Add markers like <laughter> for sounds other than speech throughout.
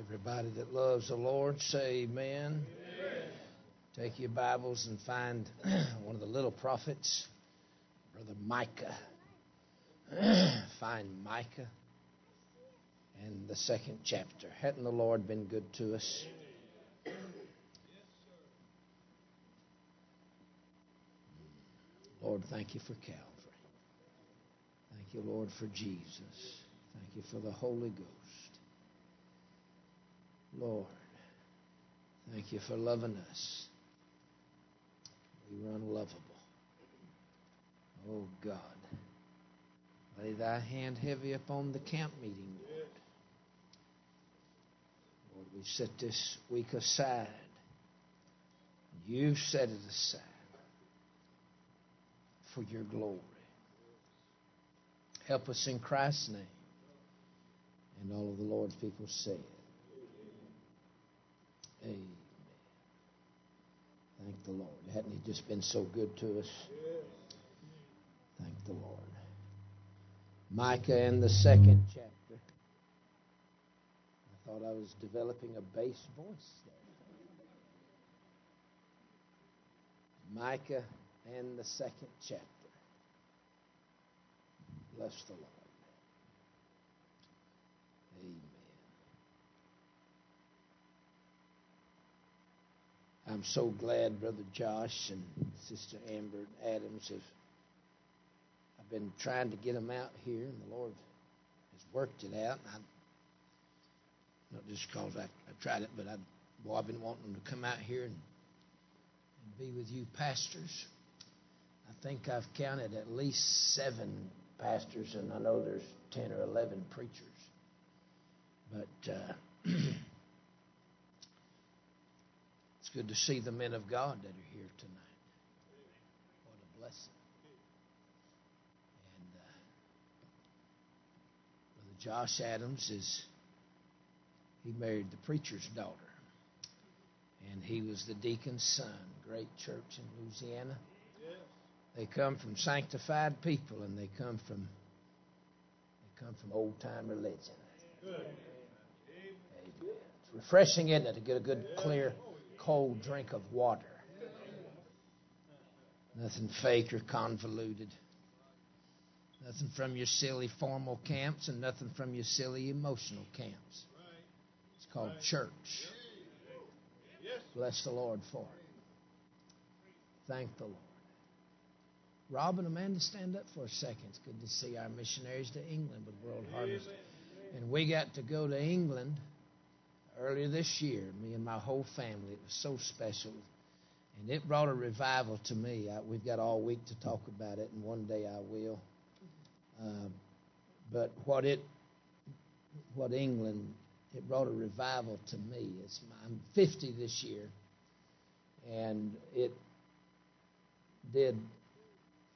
Everybody that loves the Lord, say amen. amen. Take your Bibles and find <clears throat> one of the little prophets, Brother Micah. <clears throat> find Micah and the second chapter. Hadn't the Lord been good to us? Lord, thank you for Calvary. Thank you, Lord, for Jesus. Thank you for the Holy Ghost. Lord, thank you for loving us. We were unlovable. Oh God, lay thy hand heavy upon the camp meeting, Lord. Lord, we set this week aside. You set it aside for your glory. Help us in Christ's name. And all of the Lord's people say it. Amen. Thank the Lord. Hadn't He just been so good to us? Thank the Lord. Micah in the second chapter. I thought I was developing a bass voice there. Micah and the second chapter. Bless the Lord. I'm so glad Brother Josh and Sister Amber and Adams have. I've been trying to get them out here, and the Lord has worked it out. I, not just because I, I tried it, but I, boy, I've been wanting them to come out here and, and be with you pastors. I think I've counted at least seven pastors, and I know there's ten or eleven preachers. But uh, <clears throat> It's good to see the men of God that are here tonight. What a blessing. And uh, Brother Josh Adams is, he married the preacher's daughter. And he was the deacon's son. Great church in Louisiana. They come from sanctified people and they come from they come from old time religion. Amen. It's refreshing, isn't it, to get a good, clear cold drink of water. Nothing fake or convoluted. Nothing from your silly formal camps and nothing from your silly emotional camps. It's called church. Bless the Lord for it. Thank the Lord. Rob and Amanda, stand up for a second. It's good to see our missionaries to England with World Harvest. And we got to go to England earlier this year, me and my whole family. It was so special. And it brought a revival to me. I, we've got all week to talk about it, and one day I will. Uh, but what it, what England, it brought a revival to me. It's, I'm 50 this year, and it did.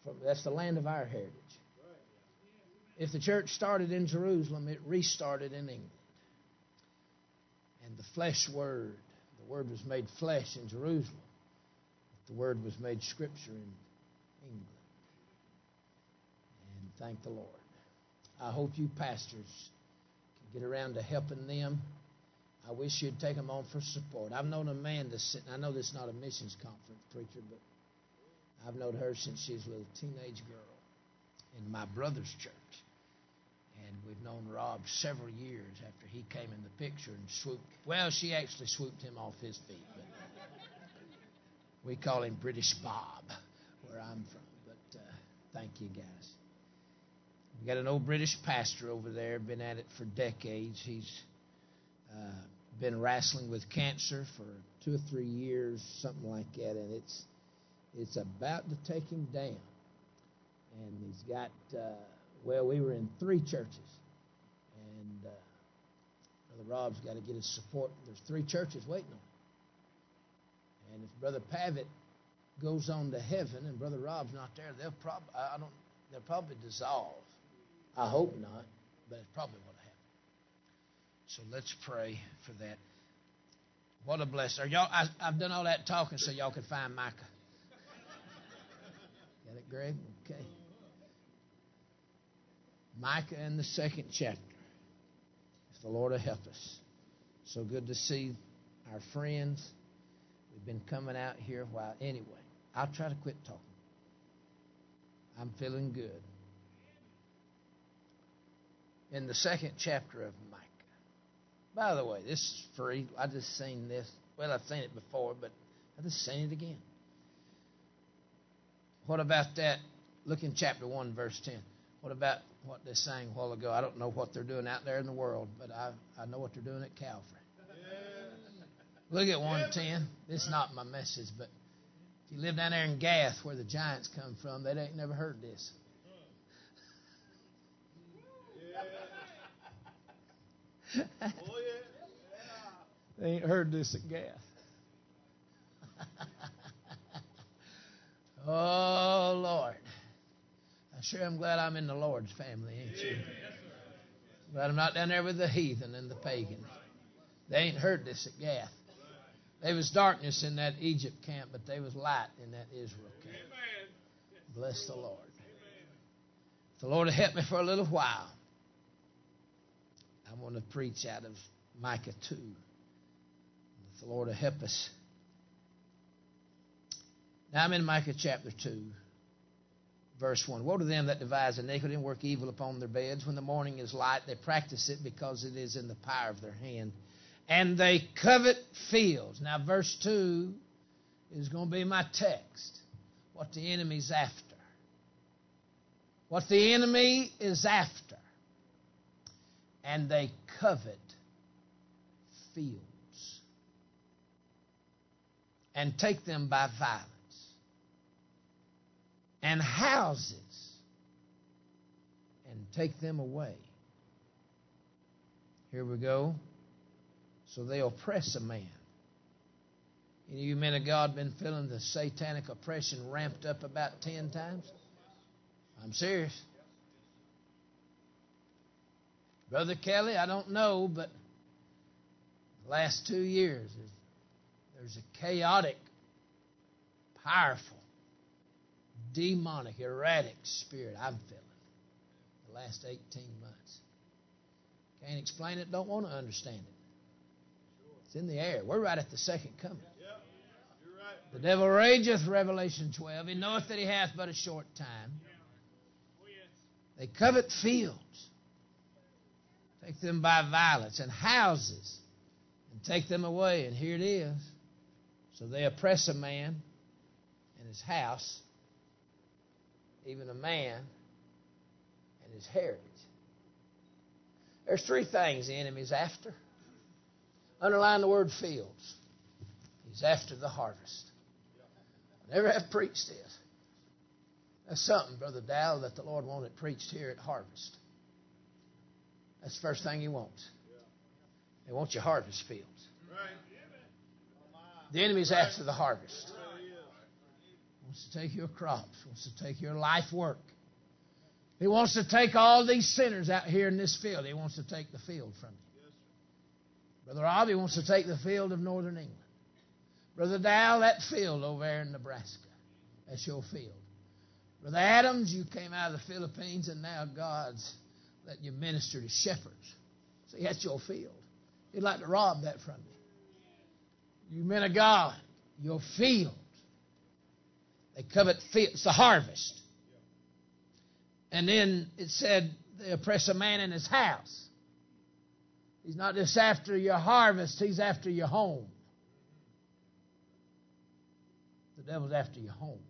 From, that's the land of our heritage. If the church started in Jerusalem, it restarted in England and the flesh word. The word was made flesh in Jerusalem. The word was made scripture in England. And thank the Lord. I hope you pastors can get around to helping them. I wish you'd take them on for support. I've known a man that's sitting, I know this is not a missions conference preacher, but I've known her since she was a little teenage girl in my brother's church. And we've known Rob several years after he came in the picture and swooped. Well, she actually swooped him off his feet, but we call him British Bob, where I'm from. But uh, thank you, guys. We got an old British pastor over there, been at it for decades. He's uh, been wrestling with cancer for two or three years, something like that, and it's it's about to take him down. And he's got. Uh, well, we were in three churches, and uh, Brother Rob's got to get his support. There's three churches waiting on him. And if Brother Pavitt goes on to heaven and Brother Rob's not there, they'll probably I don't they'll probably dissolve. I hope not, but it's probably what'll happen. So let's pray for that. What a blessing! Are y'all? I, I've done all that talking so y'all can find Micah. Got it, Greg? Okay. Micah in the second chapter. If the Lord will help us. So good to see our friends. We've been coming out here a while. Anyway, I'll try to quit talking. I'm feeling good. In the second chapter of Micah. By the way, this is free. I just seen this. Well, I've seen it before, but I just seen it again. What about that? Look in chapter 1, verse 10. What about what they sang a while ago? I don't know what they're doing out there in the world, but I, I know what they're doing at Calvary. Look at 110. This is not my message, but if you live down there in Gath, where the giants come from, they ain't never heard this. Oh, <laughs> they ain't heard this at Gath. <laughs> oh, Lord. Sure am glad I'm in the Lord's family, ain't you? Glad I'm not down there with the heathen and the pagans. They ain't heard this at Gath. There was darkness in that Egypt camp, but there was light in that Israel camp. Bless the Lord. If the Lord will help me for a little while, I'm going to preach out of Micah 2. If the Lord will help us. Now I'm in Micah chapter 2, verse 1. Woe to them that devise iniquity and work evil upon their beds. When the morning is light, they practice it because it is in the power of their hand and they covet fields. Now, verse 2 is going to be my text. What the enemy's after. What the enemy is after. And they covet fields and take them by violence, and houses and take them away. Here we go. So they oppress a man. Any of you men of God been feeling the satanic oppression ramped up about ten times? I'm serious. Brother Kelly, I don't know, but the last two years, there's a chaotic, powerful, demonic, erratic spirit I'm feeling the last 18 months. Can't explain it, don't want to understand it. It's in the air. We're right at the second coming. The devil rageth, Revelation 12. He knoweth that he hath but a short time. Oh, they covet fields, take them by violence, and houses, and take them away. And here it is. So they oppress a man and his house, even a man and his heritage. There's three things the enemy's after. Underline the word fields. He's after the harvest. I never have preached this. That's something, Brother Dow, that the Lord wanted preached here at Harvest. That's the first thing He wants. He wants your harvest fields. The enemy's after the harvest. Wants to take your crops, wants to take your life work. He wants to take all these sinners out here in this field. He wants to take the field from you. Brother Robbie wants to take the field of northern England. Brother Dow, that field over there in Nebraska. That's your field. Brother Adams, you came out of the Philippines and now God's letting you minister to shepherds. See, that's your field. He'd like to rob that from you. You men of God, your field. They covet the harvest. And then it said they oppress a man in his house. He's not just after your harvest, he's after your home. The devil's after your home.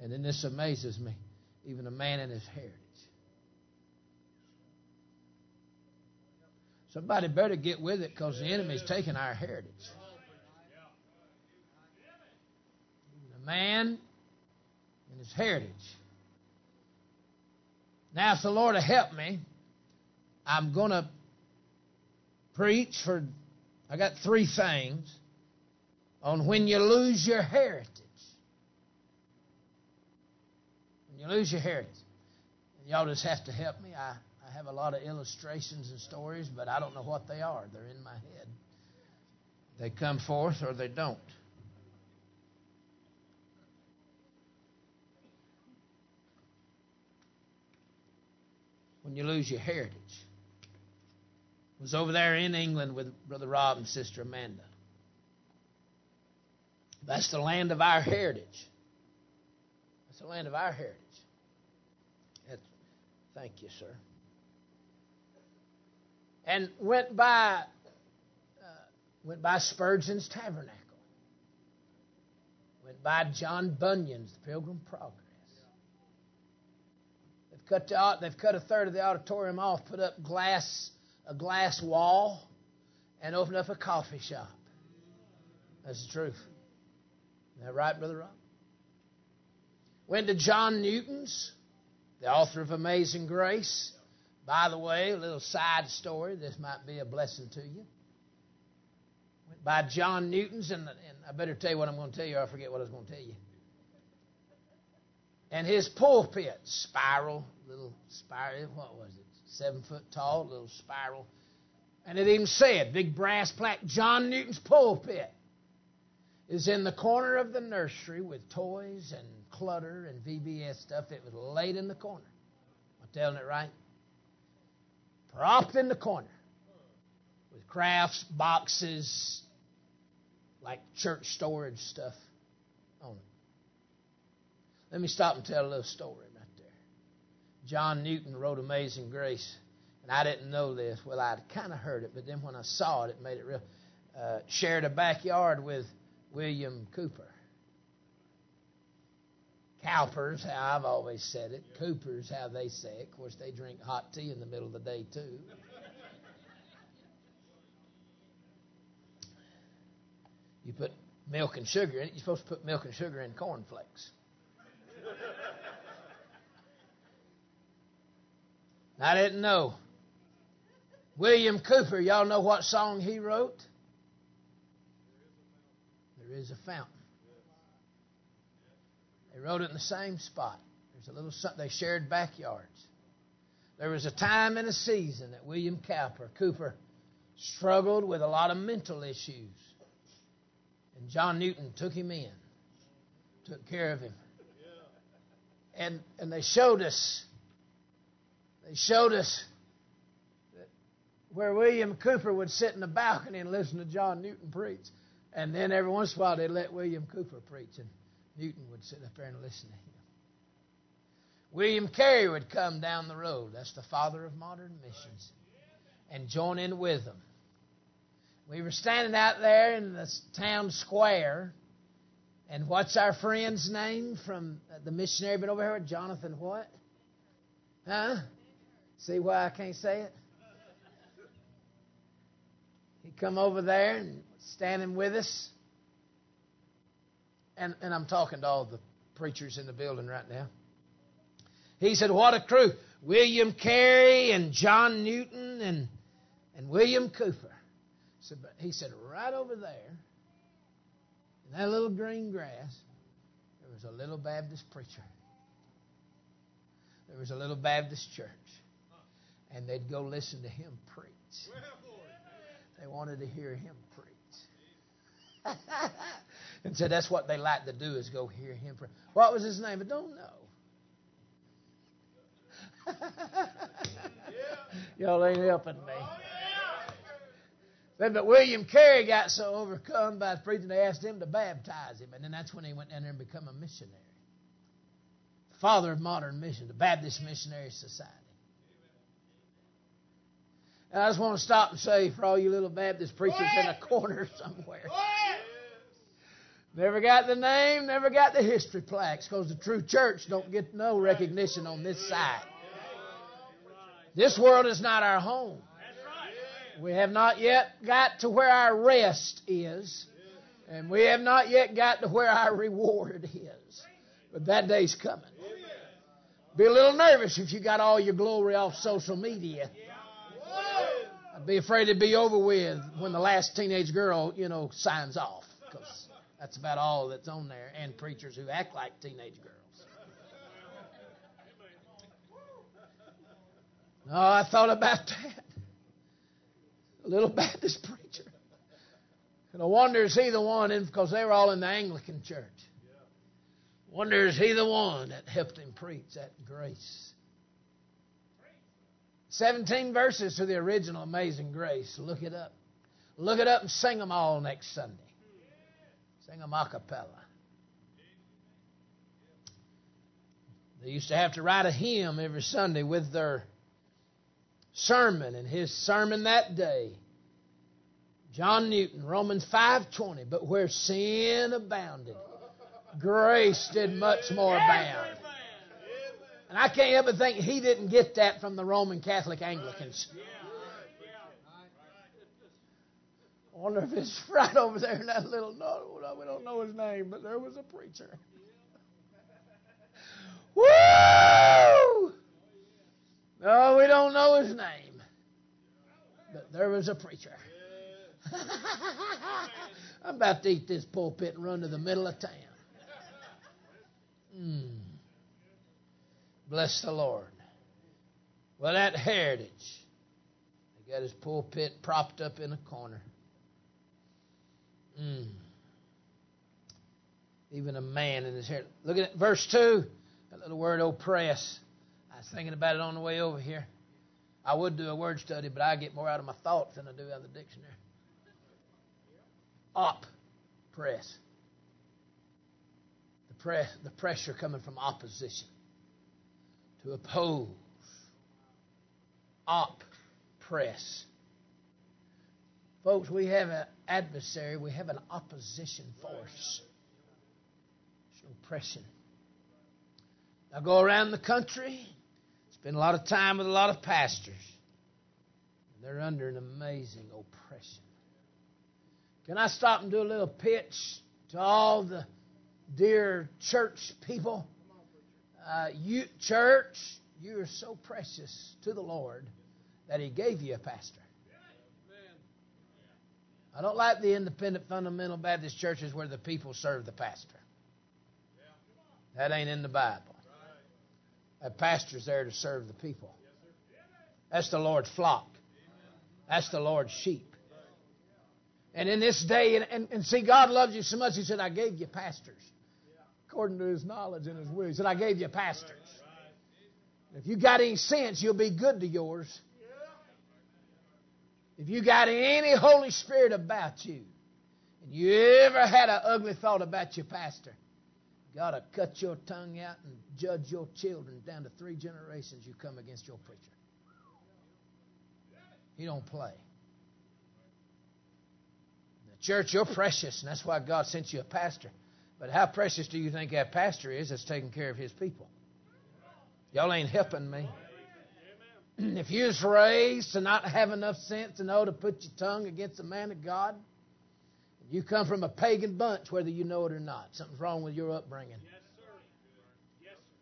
And then this amazes me even a man in his heritage. Somebody better get with it because the enemy's taking our heritage. Even a man and his heritage. Now, if the Lord will help me, I'm going to preach for, I got three things on when you lose your heritage. When you lose your heritage. Y'all just have to help me. I, I have a lot of illustrations and stories, but I don't know what they are. They're in my head. They come forth or they don't. When you lose your heritage. Was over there in England with Brother Rob and Sister Amanda. That's the land of our heritage. That's the land of our heritage. That's, thank you, sir. And went by uh, went by Spurgeon's Tabernacle. Went by John Bunyan's The Pilgrim Progress. Cut the, uh, they've cut a third of the auditorium off, put up glass a glass wall, and opened up a coffee shop. That's the truth. Is that right, Brother Rob? Went to John Newton's, the author of Amazing Grace. By the way, a little side story. This might be a blessing to you. Went by John Newton's, and, and I better tell you what I'm going to tell you, or I forget what I was going to tell you. And his pulpit, spiral, little spiral, what was it? Seven foot tall, little spiral. And it even said, big brass plaque, John Newton's pulpit is in the corner of the nursery with toys and clutter and VBS stuff. It was laid in the corner. I'm telling it right. Propped in the corner with crafts, boxes, like church storage stuff. Let me stop and tell a little story right there. John Newton wrote Amazing Grace, and I didn't know this. Well, I'd kind of heard it, but then when I saw it, it made it real. Uh, shared a backyard with William Cooper. Cowpers, how I've always said it. Coopers, how they say it. Of course, they drink hot tea in the middle of the day, too. <laughs> You put milk and sugar in it. You're supposed to put milk and sugar in cornflakes. <laughs> I didn't know. William Cooper, y'all know what song he wrote? There is a fountain. They wrote it in the same spot. There's a little they shared backyards. There was a time and a season that William Cowper Cooper struggled with a lot of mental issues. And John Newton took him in, took care of him. And and they showed us they showed us where William Cooper would sit in the balcony and listen to John Newton preach. And then every once in a while they'd let William Cooper preach, and Newton would sit up there and listen to him. William Carey would come down the road. That's the father of modern missions. And join in with them. We were standing out there in the town square. And what's our friend's name from the missionary been over here? Jonathan what? Huh? See why I can't say it? He come over there and standing with us. And, and I'm talking to all the preachers in the building right now. He said, What a crew. William Carey and John Newton and, and William Cooper. So, he said, Right over there, in that little green grass, there was a little Baptist preacher. There was a little Baptist church. And they'd go listen to him preach. They wanted to hear him preach. <laughs> and so that's what they like to do is go hear him preach. What was his name? I don't know. <laughs> Y'all ain't helping me. Then, but William Carey got so overcome by preaching, they asked him to baptize him, and then that's when he went down there and became a missionary. Father of modern mission, the Baptist Missionary Society. And I just want to stop and say for all you little Baptist preachers in a corner somewhere. Never got the name, never got the history plaques because the true church don't get no recognition on this side. This world is not our home. We have not yet got to where our rest is, and we have not yet got to where our reward is. But that day's coming. Be a little nervous if you got all your glory off social media. I'd be afraid it'd be over with when the last teenage girl, you know, signs off. Because that's about all that's on there, and preachers who act like teenage girls. No, I thought about that. A little <laughs> Baptist preacher. And I wonder is he the one, because they were all in the Anglican church. Wonder is he the one that helped him preach that grace. 17 verses to the original Amazing Grace. Look it up. Look it up and sing them all next Sunday. Sing them a cappella. They used to have to write a hymn every Sunday with their sermon, and his sermon that day, John Newton, Romans 5:20. But where sin abounded, grace did much more abound. And I can't help but think he didn't get that from the Roman Catholic Anglicans. I wonder if it's right over there in that little no, we don't know his name, but there was a preacher. Woo! No, we don't know his name. But there was a preacher. <laughs> I'm about to eat this pulpit and run to the middle of town. Mm. Bless the Lord. Well, that heritage, he got his pulpit propped up in a corner. Mm. Even a man in his hair. Look at verse 2, that little word oppress. I was thinking about it on the way over here. I would do a word study, but I get more out of my thoughts than I do out of the dictionary. Op, press. The, press, the pressure coming from opposition to oppose. Op, press. Folks, we have an adversary, we have an opposition force. It's oppression. I go around the country, spend a lot of time with a lot of pastors. They're under an amazing oppression. Can I stop and do a little pitch to all the dear church people? Uh, you, church, you are so precious to the Lord that He gave you a pastor. I don't like the independent fundamental Baptist churches where the people serve the pastor. That ain't in the Bible. Pastor's there to serve the people. That's the Lord's flock. That's the Lord's sheep. And in this day, and, and, and, see, God loves you so much, He said, I gave you pastors. According to His knowledge and His will. He said, I gave you pastors. If you got any sense, you'll be good to yours. If you got any Holy Spirit about you, and you ever had an ugly thought about your pastor, God to cut your tongue out and judge your children down to three generations you come against your preacher. He don't play. The church, you're precious, and that's why God sent you a pastor. But how precious do you think that pastor is that's taking care of his people? Y'all ain't helping me. <clears throat> if you was raised to not have enough sense to know to put your tongue against a man of God, you come from a pagan bunch, whether you know it or not. Something's wrong with your upbringing. Yes, sir. Yes, sir.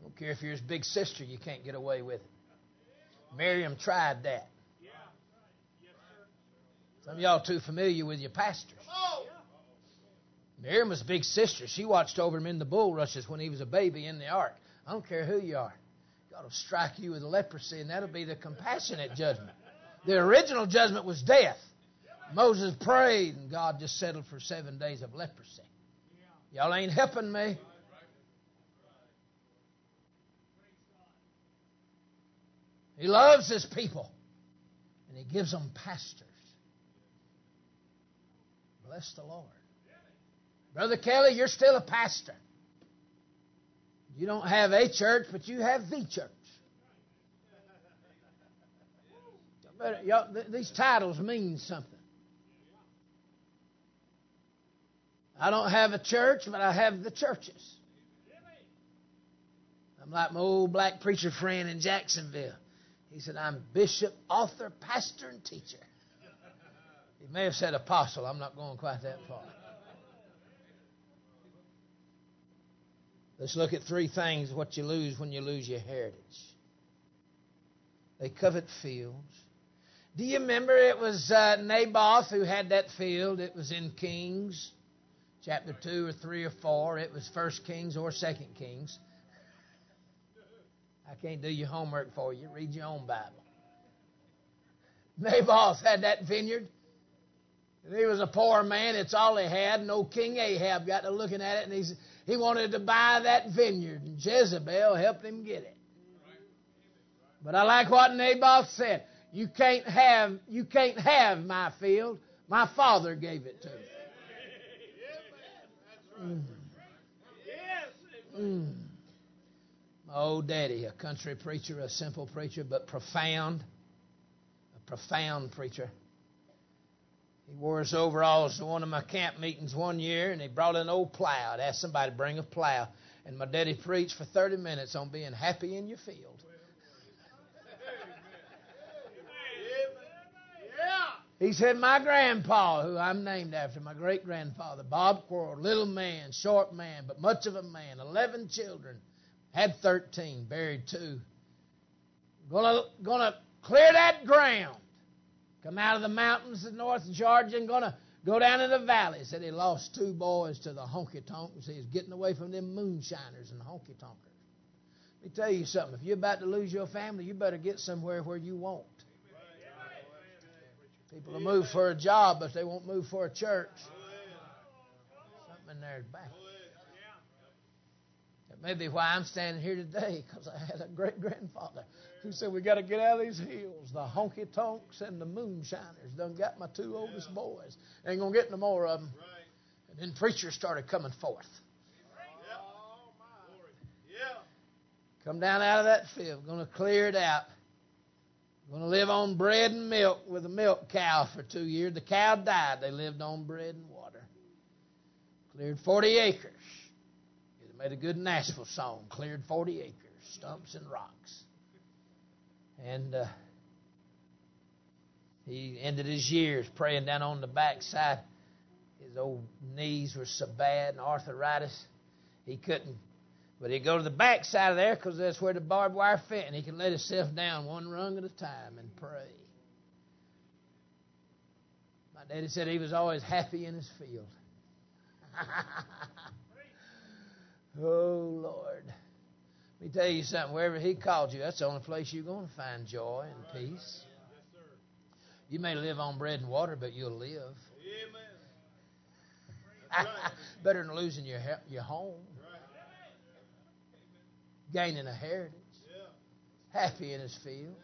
I don't care if you're his big sister, you can't get away with it. Miriam tried that. Some of y'all too familiar with your pastors. Miriam was big sister. She watched over him in the bulrushes when he was a baby in the ark. I don't care who you are. God will strike you with leprosy, and that'll be the compassionate judgment. The original judgment was death. Moses prayed, and God just settled for seven days of leprosy. Y'all ain't helping me. He loves his people, and he gives them pastors. Bless the Lord. Brother Kelly, you're still a pastor. You don't have a church, but you have the church. But these titles mean something. I don't have a church, but I have the churches. I'm like my old black preacher friend in Jacksonville. He said, I'm bishop, author, pastor, and teacher. He may have said apostle. I'm not going quite that far. Let's look at three things what you lose when you lose your heritage. They covet fields. Do you remember it was uh, Naboth who had that field? It was in Kings, chapter 2 or 3 or 4. It was First Kings or Second Kings. I can't do your homework for you. Read your own Bible. <laughs> Naboth had that vineyard. He was a poor man. It's all he had. No King Ahab got to looking at it, and he's He wanted to buy that vineyard, and Jezebel helped him get it. But I like what Naboth said. You can't have you can't have my field. My father gave it to me. Mm. Mm. My old daddy, a country preacher, a simple preacher, but profound, a profound preacher. He wore his overalls to one of my camp meetings one year, and he brought an old plow. I'd asked somebody to bring a plow, and my daddy preached for 30 minutes on being happy in your field. He said, My grandpa, who I'm named after, my great grandfather, Bob Quarrel, little man, short man, but much of a man, 11 children, had 13, buried two. Gonna, gonna clear that ground. Come out of the mountains of North Georgia and gonna go down in the valley. Said he lost two boys to the honky tonks. He was getting away from them moonshiners and honky tonkers. Let me tell you something. If you're about to lose your family, you better get somewhere where you won't. People will move for a job, but they won't move for a church. Something in there is back. That may be why I'm standing here today, because I had a great grandfather who said, We got to get out of these hills. The honky tonks and the moonshiners done got my two oldest boys. Ain't going to get no more of them. And then preachers started coming forth. Come down out of that field. Going to clear it out. Going to live on bread and milk with a milk cow for two years. The cow died. They lived on bread and water. Cleared 40 acres. It made a good Nashville song. Cleared 40 acres, stumps and rocks. And uh, he ended his years praying down on the backside. His old knees were so bad and arthritis, he couldn't but he'd go to the back side of there because that's where the barbed wire fit, and he could let himself down one rung at a time and pray. My daddy said he was always happy in his field. <laughs> oh, Lord. Let me tell you something. Wherever he called you, that's the only place you're going to find joy and peace. You may live on bread and water, but you'll live. <laughs> Better than losing your your home gaining a heritage, happy in his field.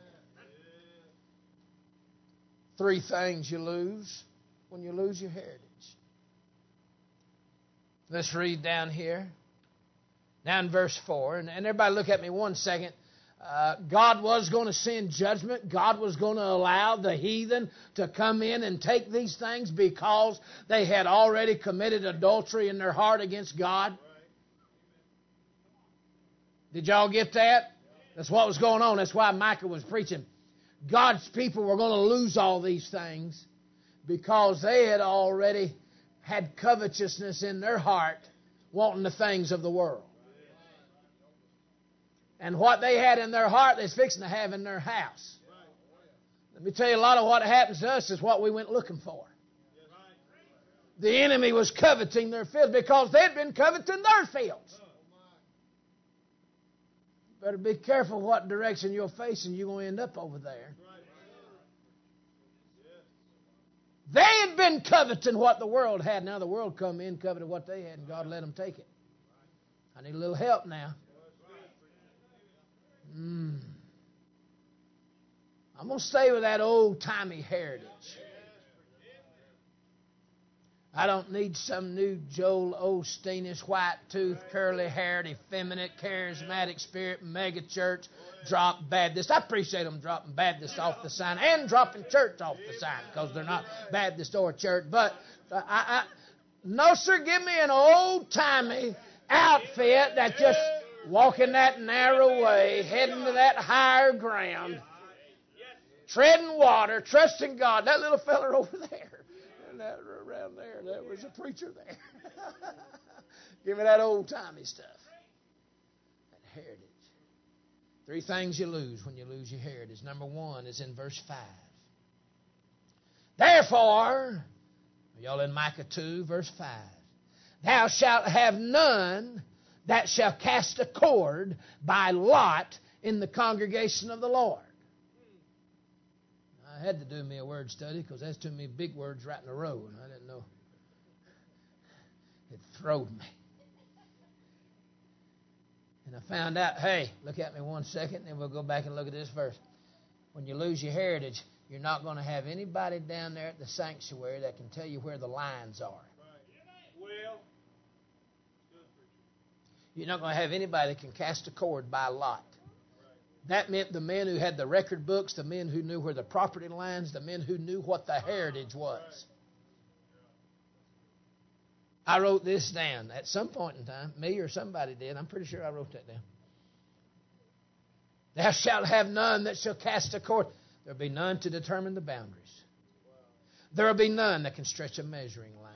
Three things you lose when you lose your heritage. Let's read down here. Now in verse 4, and, and everybody look at me one second. Uh, God was going to send judgment. God was going to allow the heathen to come in and take these things because they had already committed adultery in their heart against God. Did y'all get that? That's what was going on. That's why Micah was preaching. God's people were going to lose all these things because they had already had covetousness in their heart, wanting the things of the world. And what they had in their heart, they're fixing to have in their house. Let me tell you, a lot of what happens to us is what we went looking for. The enemy was coveting their fields because they'd been coveting their fields. Better be careful what direction you're facing. You're going to end up over there. They had been coveting what the world had. Now the world come in, coveting what they had, and God let them take it. I need a little help now. Mm. I'm going to stay with that old timey heritage. I don't need some new Joel Osteenish, white tooth, curly haired, effeminate, charismatic spirit, mega church, drop Baptist. I appreciate them dropping Baptist off the sign and dropping church off the sign because they're not Baptist or church. But uh, I, I, no, sir, give me an old timey outfit that just walking that narrow way, heading to that higher ground, treading water, trusting God. That little feller <laughs> over there there. There was a preacher there. <laughs> Give me that old timey stuff. That heritage. Three things you lose when you lose your heritage. Number one is in verse 5. Therefore, y'all in Micah 2, verse 5. Thou shalt have none that shall cast a cord by lot in the congregation of the Lord. I had to do me a word study because that's too many big words right in a row, and I didn't know. It throwed me. And I found out, hey, look at me one second, and then we'll go back and look at this verse. When you lose your heritage, you're not going to have anybody down there at the sanctuary that can tell you where the lines are. Well, You're not going to have anybody that can cast a cord by lot. That meant the men who had the record books, the men who knew where the property lines, the men who knew what the heritage was. I wrote this down at some point in time. Me or somebody did. I'm pretty sure I wrote that down. Thou shalt have none that shall cast a cord. There'll be none to determine the boundaries. There'll be none that can stretch a measuring line.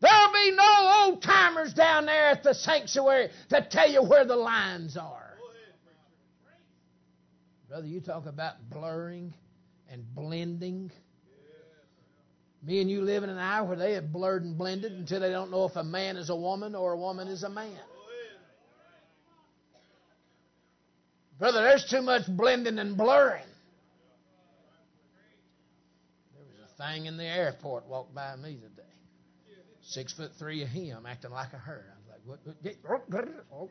There'll be no old timers down there at the sanctuary to tell you where the lines are. Brother, you talk about blurring and blending. Me and you live in an hour where they have blurred and blended until they don't know if a man is a woman or a woman is a man. Brother, there's too much blending and blurring. There was a thing in the airport walked by me today. Six foot three of him acting like a her. I was like, what? what get, oh, get oh.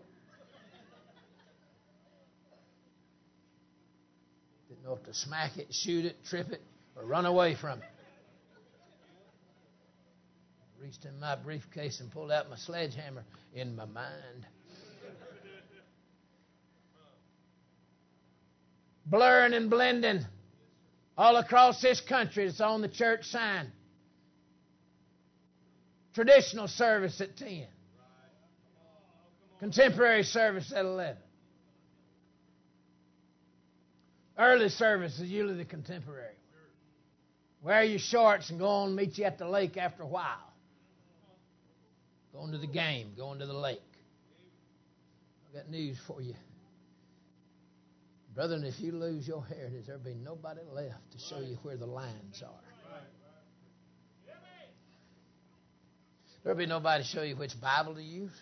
Didn't know if to smack it, shoot it, trip it, or run away from it. Reached in my briefcase and pulled out my sledgehammer in my mind. Blurring and blending all across this country. It's on the church sign. Traditional service at 10. Contemporary service at 11. Early service is usually the contemporary. Wear your shorts and go on and meet you at the lake after a while. Going to the game, going to the lake. I've got news for you. Brethren, if you lose your heritage, there'll be nobody left to show you where the lines are. There'll be nobody to show you which Bible to use.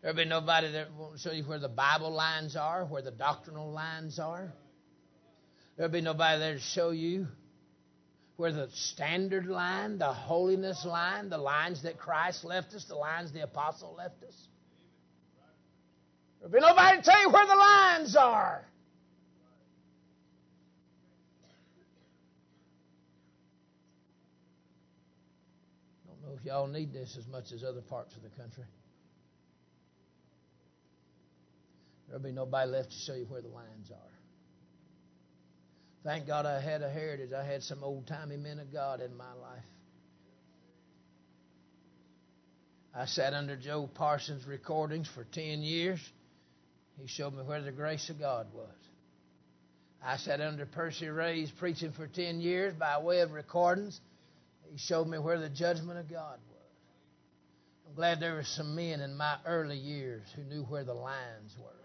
There'll be nobody that won't show you where the Bible lines are, where the doctrinal lines are. There'll be nobody there to show you where the standard line, the holiness line, the lines that Christ left us, the lines the apostle left us. There'll be nobody to tell you where the lines are. Don't know if y'all need this as much as other parts of the country. There'll be nobody left to show you where the lines are. Thank God I had a heritage. I had some old timey men of God in my life. I sat under Joe Parsons' recordings for 10 years. He showed me where the grace of God was. I sat under Percy Ray's preaching for 10 years by way of recordings. He showed me where the judgment of God was. I'm glad there were some men in my early years who knew where the lines were.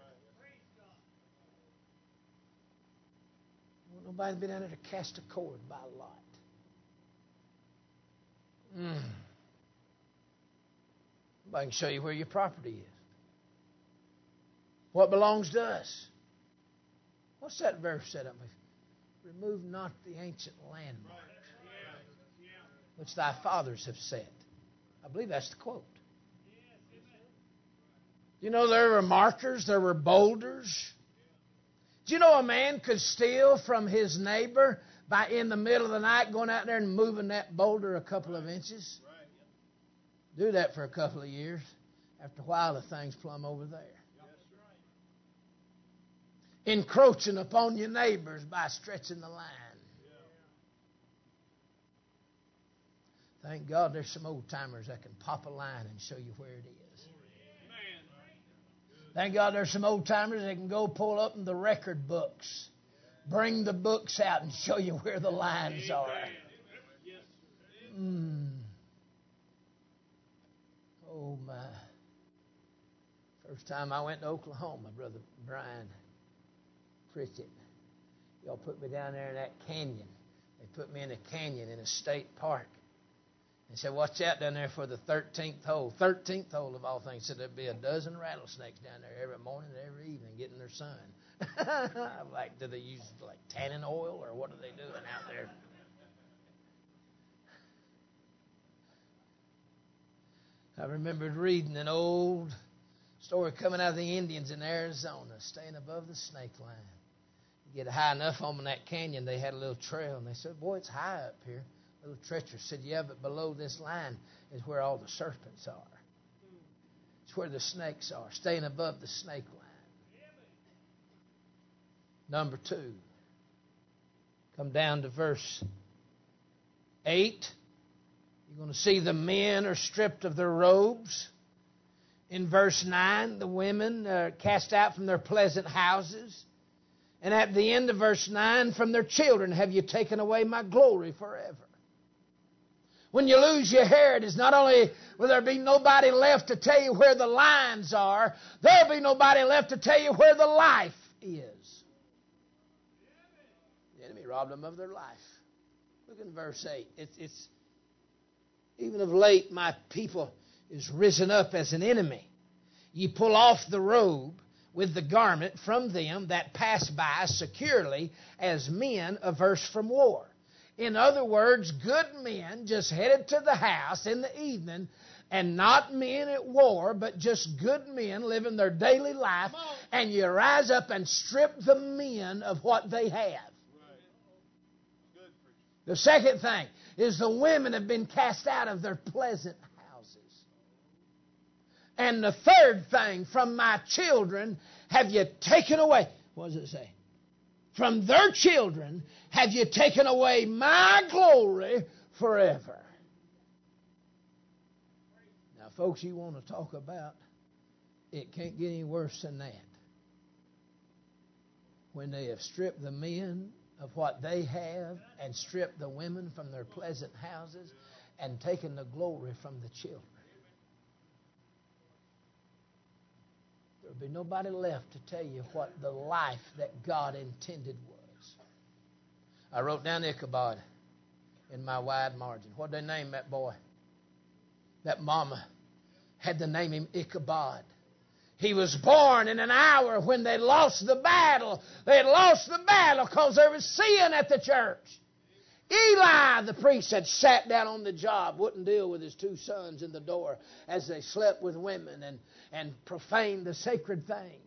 Nobody been down there to cast a cord by lot. Mm. I can show you where your property is. What belongs to us? What's that verse set up with? Remove not the ancient landmark which thy fathers have set. I believe that's the quote. You know, there were markers, there were boulders. Do you know a man could steal from his neighbor by in the middle of the night going out there and moving that boulder a couple of inches? Do that for a couple of years. After a while, the thing's plumb over there. Encroaching upon your neighbors by stretching the line. Thank God there's some old timers that can pop a line and show you where it is. Thank God there's some old timers that can go pull up in the record books, bring the books out and show you where the lines are. Mm. Oh my. First time I went to Oklahoma, Brother Brian Pritchett. Y'all put me down there in that canyon. They put me in a canyon in a state park. They said, watch out down there for the 13th hole. 13th hole of all things. Said there'd be a dozen rattlesnakes down there every morning and every evening getting their sun. I'm <laughs> like, do they use like tannin oil or what are they doing out there? I remembered reading an old Story coming out of the Indians in Arizona, staying above the snake line. You get high enough on that canyon, they had a little trail, and they said, Boy, it's high up here. Little treacherous. Said, Yeah, but below this line is where all the serpents are. It's where the snakes are, staying above the snake line. Number two. Come down to verse 8. You're going to see the men are stripped of their robes. In verse 9, the women are cast out from their pleasant houses. And at the end of verse 9, from their children have you taken away my glory forever. When you lose your hair, it is not only will there be nobody left to tell you where the lines are, there'll be nobody left to tell you where the life is. The enemy robbed them of their life. Look in verse 8. It's, it's even of late, my people is risen up as an enemy. Ye pull off the robe with the garment from them that pass by securely as men averse from war. In other words, good men just headed to the house in the evening and not men at war, but just good men living their daily life, and you rise up and strip the men of what they have. The second thing is the women have been cast out of their pleasant houses. And the third thing, from my children have you taken away. What does it say? From their children have you taken away my glory forever. Now, folks, you want to talk about it can't get any worse than that. When they have stripped the men of what they have and stripped the women from their pleasant houses and taken the glory from the children. There'll be nobody left to tell you what the life that God intended was. I wrote down Ichabod in my wide margin. What did they name that boy? That mama had to name him Ichabod. He was born in an hour when they lost the battle. They had lost the battle because there was sin at the church. Eli, the priest, had sat down on the job, wouldn't deal with his two sons in the door as they slept with women and, and profaned the sacred things.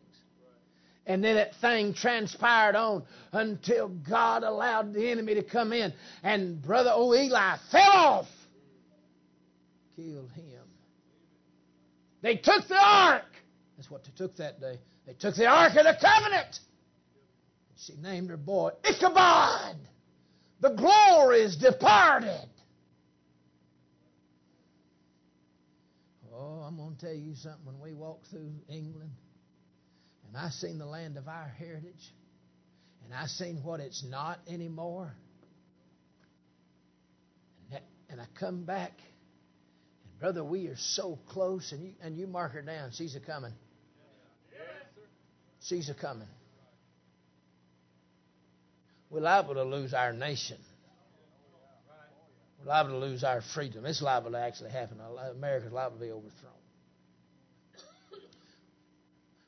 And then that thing transpired on until God allowed the enemy to come in. And brother O Eli fell off, killed him. They took the ark. That's what they took that day. They took the ark of the covenant. She named her boy Ichabod. The glory is departed. Oh, I'm going to tell you something. When we walked through England, and I seen the land of our heritage, and I seen what it's not anymore, and, that, and I come back, and brother, we are so close, and you, and you mark her down. She's a coming. She's a coming. We're liable to lose our nation. We're liable to lose our freedom. It's liable to actually happen. America's liable to be overthrown.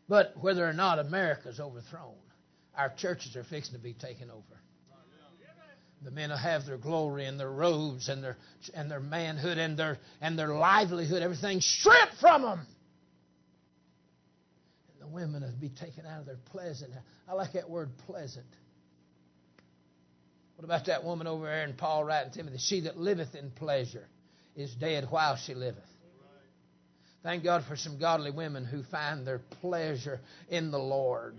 But whether or not America's overthrown, our churches are fixing to be taken over. The men will have their glory and their robes and their and their manhood and their and their livelihood, everything stripped from them. And the women will be taken out of their pleasant. I like that word pleasant. What about that woman over there in Paul writing Timothy? She that liveth in pleasure is dead while she liveth. Thank God for some godly women who find their pleasure in the Lord.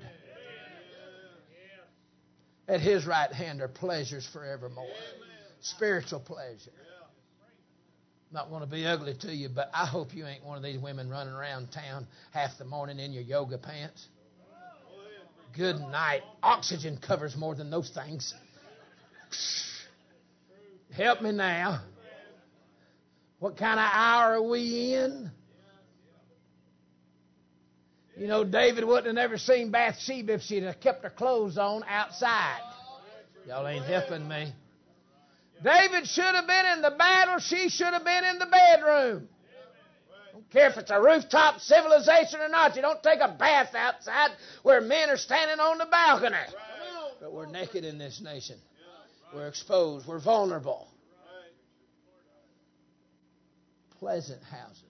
At His right hand are pleasures forevermore. Spiritual pleasure. Not want to be ugly to you, but I hope you ain't one of these women running around town half the morning in your yoga pants. Good night. Oxygen covers more than those things. Help me now. What kind of hour are we in? You know, David wouldn't have never seen Bathsheba if she'd have kept her clothes on outside. Y'all ain't helping me. David should have been in the battle. She should have been in the bedroom. Don't care if it's a rooftop civilization or not. You don't take a bath outside where men are standing on the balcony. But we're naked in this nation. We're exposed. We're vulnerable. Pleasant houses.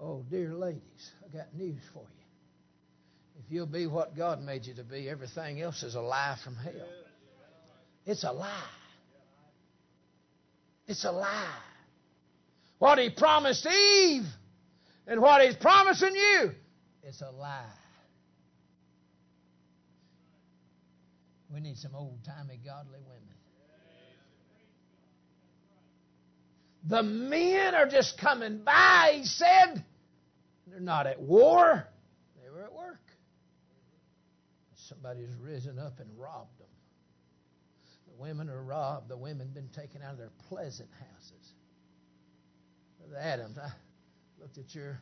Oh, dear ladies, I got news for you. If you'll be what God made you to be, everything else is a lie from hell. It's a lie. It's a lie. What he promised Eve and what he's promising you, it's a lie. We need some old timey godly women. The men are just coming by, he said. They're not at war, they were at work. Somebody's risen up and robbed them. The women are robbed. The women been taken out of their pleasant houses. Brother Adams, I looked at your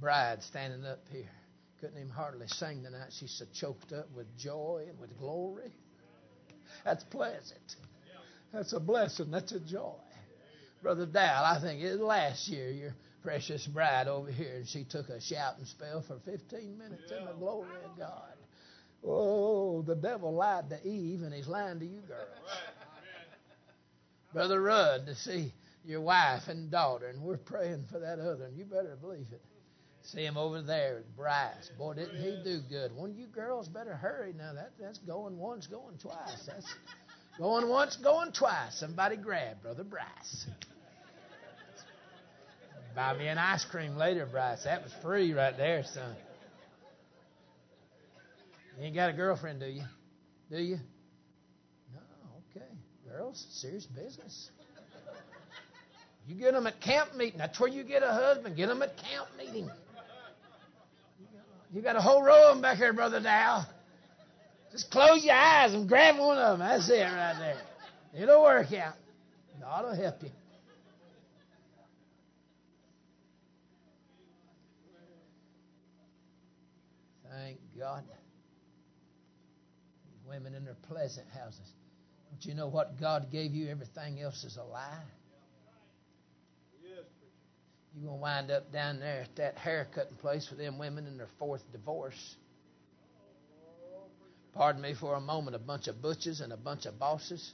bride standing up here. Couldn't even hardly sing tonight. She's so choked up with joy and with glory. That's pleasant. That's a blessing. That's a joy. Brother Dow, I think it was last year, your precious bride over here, and she took a shouting spell for 15 minutes in the glory of God. Oh, the devil lied to Eve, and he's lying to you, girls. Brother Rudd, to see your wife and daughter, and we're praying for that other, and you better believe it. See him over there Bryce. Boy, didn't he do good. One of you girls better hurry now. That that's going once, going twice. That's going once, going twice. Somebody grab Brother Bryce. Buy me an ice cream later, Bryce. That was free right there, son. You ain't got a girlfriend, do you? Do you? No, okay. Girls, serious business. You get them at camp meeting. That's where you get a husband. Get them at camp meeting. You got a whole row of them back here, Brother Dow. Just close your eyes and grab one of them. That's it right there. It'll work out. God will help you. Thank God. Women in their pleasant houses. Don't you know what God gave you? Everything else is a lie. You're going to wind up down there at that haircutting place with them women in their fourth divorce. Pardon me for a moment, a bunch of butches and a bunch of bosses.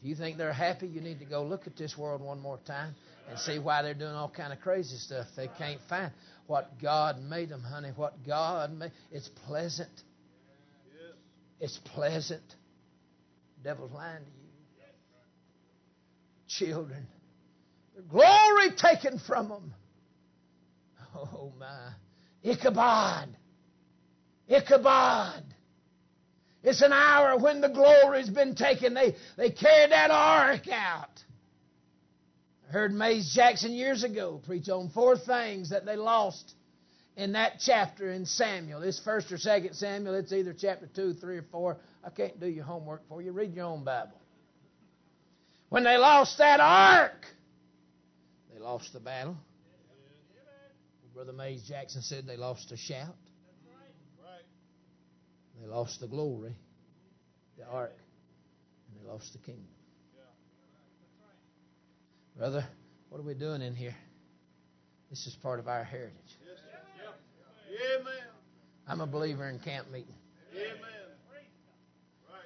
If you think they're happy, you need to go look at this world one more time and see why they're doing all kind of crazy stuff. They can't find what God made them, honey. What God made. It's pleasant. It's pleasant. Devil's lying to you. Children glory taken from them. Oh my. Ichabod. Ichabod. It's an hour when the glory's been taken. They, they carried that ark out. I heard Mays Jackson years ago preach on four things that they lost in that chapter in Samuel. This first or second Samuel, it's either chapter 2, 3, or 4. I can't do your homework for you. Read your own Bible. When they lost that ark, they lost the battle. Brother Mays Jackson said they lost a shout. They lost the glory, the ark, and they lost the kingdom. Brother, what are we doing in here? This is part of our heritage. I'm a believer in camp meeting.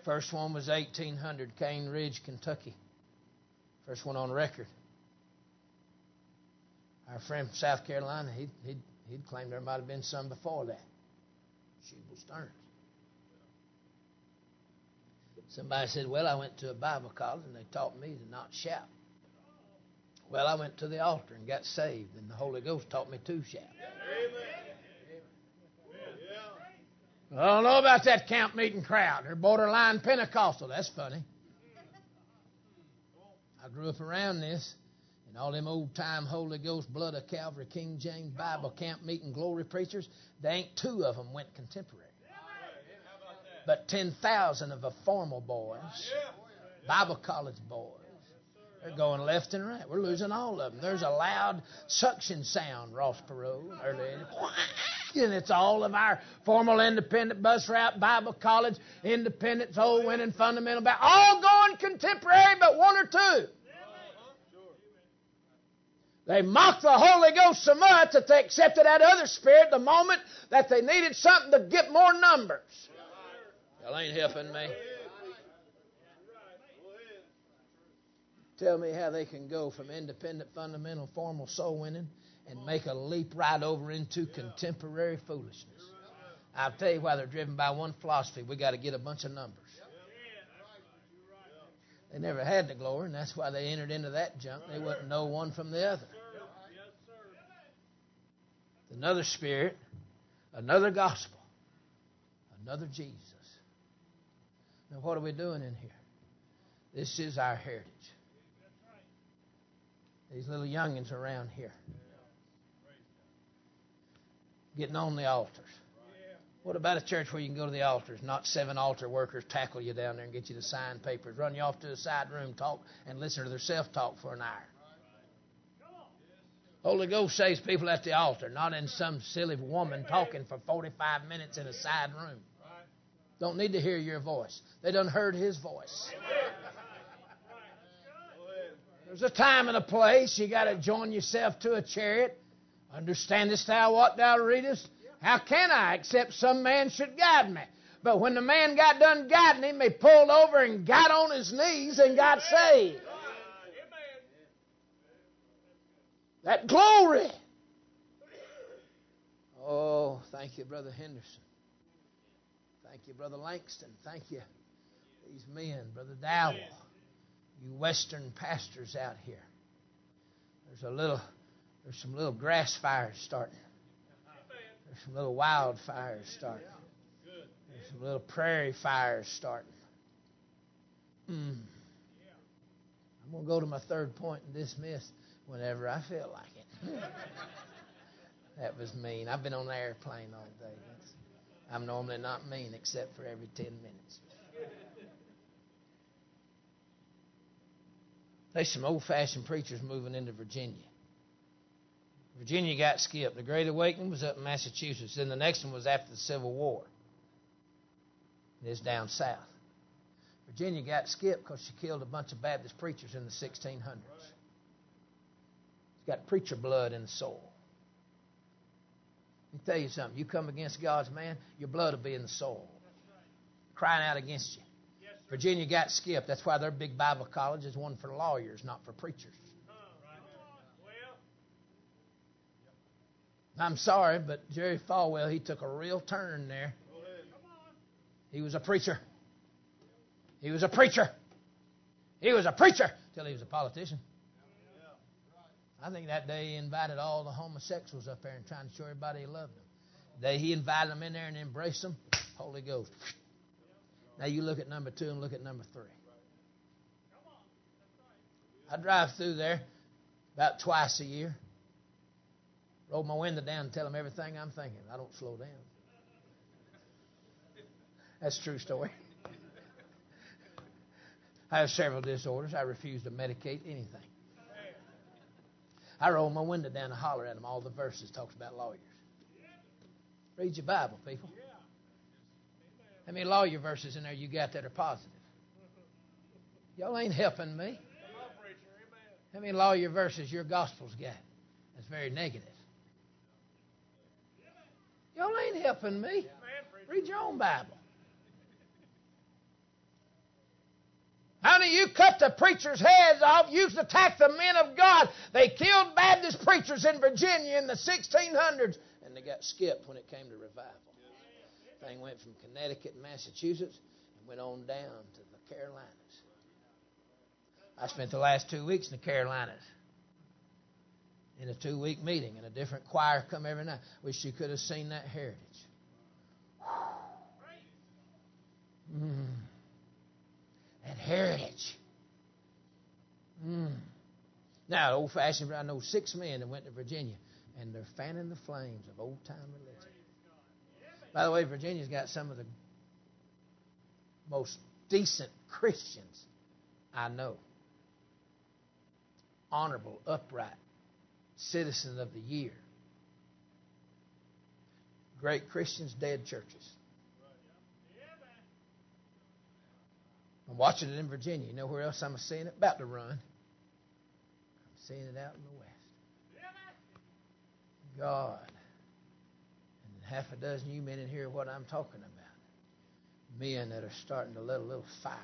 First one was 1800, Cane Ridge, Kentucky. First one on record. Our friend from South Carolina, he'd, he'd, he'd claim there might have been some before that. Shubal Stearns. Somebody said, Well, I went to a Bible college and they taught me to not shout. Well, I went to the altar and got saved, and the Holy Ghost taught me to shout. I don't know about that camp meeting crowd. They're borderline Pentecostal. That's funny. I grew up around this. And all them old time Holy Ghost, blood of Calvary, King James Bible camp meeting glory preachers, they ain't two of them went contemporary. But 10,000 of the formal boys, Bible college boys, they're going left and right. We're losing all of them. There's a loud suction sound, Ross Perot, early and it's all of our formal independent bus route, Bible college, independent, soul winning, fundamental, all going contemporary, but one or two. They mocked the Holy Ghost so much that they accepted that other spirit the moment that they needed something to get more numbers. Y'all ain't helping me. Tell me how they can go from independent, fundamental, formal soul winning and make a leap right over into contemporary foolishness. I'll tell you why they're driven by one philosophy. We got to get a bunch of numbers. They never had the glory, and that's why they entered into that junk. They wouldn't know one from the other. Another spirit, another gospel, another Jesus. Now, what are we doing in here? This is our heritage. These little youngins around here getting on the altars. What about a church where you can go to the altars, not seven altar workers tackle you down there and get you to sign papers, run you off to a side room, talk and listen to their self talk for an hour? Holy Ghost saves people at the altar, not in some silly woman talking for 45 minutes in a side room. Don't need to hear your voice. They done heard his voice. There's a time and a place. You got to join yourself to a chariot. Understandest thou what thou readest? How can I, except some man should guide me? But when the man got done guiding him, he pulled over and got on his knees and got saved. That glory. Oh, thank you, Brother Henderson. Thank you, Brother Langston. Thank you, these men, Brother Dowell, you Western pastors out here. There's a little, there's some little grass fires starting. There's some little wildfires starting. There's some little prairie fires starting. Mm. I'm going to go to my third point and dismiss whenever I feel like it. <laughs> that was mean. I've been on the airplane all day. That's, I'm normally not mean except for every 10 minutes. There's some old fashioned preachers moving into Virginia. Virginia got skipped. The Great Awakening was up in Massachusetts. Then the next one was after the Civil War. And It's down south. Virginia got skipped because she killed a bunch of Baptist preachers in the 1600s. It's got preacher blood in the soul. Let me tell you something. You come against God's man, your blood will be in the soul. Crying out against you. Virginia got skipped. That's why their big Bible college is one for lawyers, not for preachers. I'm sorry, but Jerry Falwell, he took a real turn there. He was a preacher. He was a preacher. He was a preacher till he was a politician. I think that day he invited all the homosexuals up there and trying to show everybody he loved them. The day he invited them in there and embraced them, Holy Ghost. Now you look at number two and look at number three. I drive through there about twice a year. Roll my window down and tell them everything I'm thinking. I don't slow down. That's a true story. I have several disorders. I refuse to medicate anything. I roll my window down and holler at them. All the verses talks about lawyers. Read your Bible, people. How many lawyer verses in there you got that are positive? Y'all ain't helping me. How many lawyer verses your gospel's got? That's very negative. Y'all ain't helping me. Read your own Bible. Honey, you cut the preachers' heads off. You attacked the men of God. They killed Baptist preachers in Virginia in the 1600s, and they got skipped when it came to revival. Thing went from Connecticut and Massachusetts and went on down to the Carolinas. I spent the last two weeks in the Carolinas in a two week meeting, and a different choir come every night. Wish you could have seen that heritage. Mm. That heritage. Mm. Now, old fashioned, I know six men that went to Virginia, and they're fanning the flames of old time religion. By the way, Virginia's got some of the most decent Christians I know. Honorable, upright, citizen of the year. Great Christians, dead churches. I'm watching it in Virginia. You know where else I'm seeing it? About to run. I'm seeing it out in the west. God. And half a dozen you men in here what I'm talking about. Men that are starting to let a little fire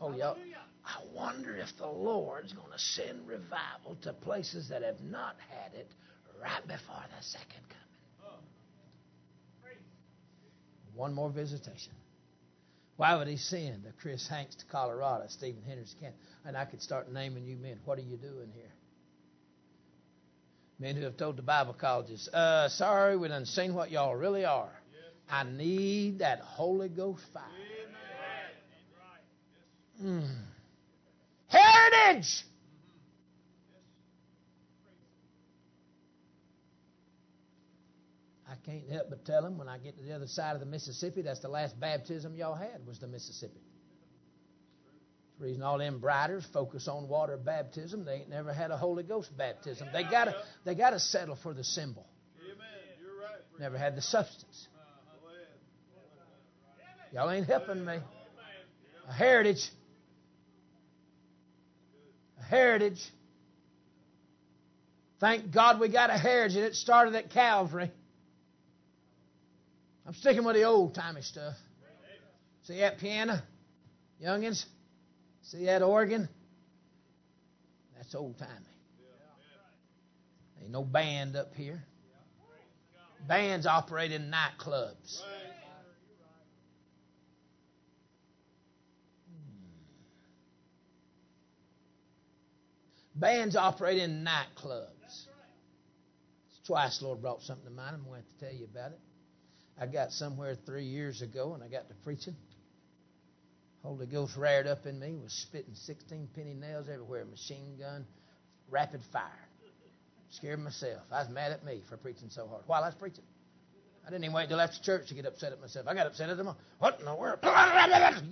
Oh, y'all. I wonder if the Lord's going to send revival to places that have not had it right before the second coming. One more visitation. Why would he send Chris Hanks to Colorado, Stephen Kansas? And I could start naming you men. What are you doing here? Men who have told the Bible colleges, uh, sorry, we done seen what y'all really are. I need that Holy Ghost fire. Mm. Heritage! I can't help but tell them when I get to the other side of the Mississippi, that's the last baptism y'all had was the Mississippi. The reason all them briders focus on water baptism, they ain't never had a Holy Ghost baptism. They gotta they gotta settle for the symbol. Never had the substance. Y'all ain't helping me. A heritage. Heritage. Thank God we got a heritage. It started at Calvary. I'm sticking with the old timey stuff. See that piano, youngins? See that organ? That's old timey. Ain't no band up here. Bands operate in nightclubs. Bands operate in nightclubs. It's Twice, the Lord brought something to mind. I'm going to have to tell you about it. I got somewhere three years ago, and I got to preaching. Holy Ghost reared up in me, was spitting 16 penny nails everywhere, machine gun, rapid fire. Scared myself. I was mad at me for preaching so hard while I was preaching. I didn't even wait till after church to get upset at myself. I got upset at them. What in the world? <laughs> Good night.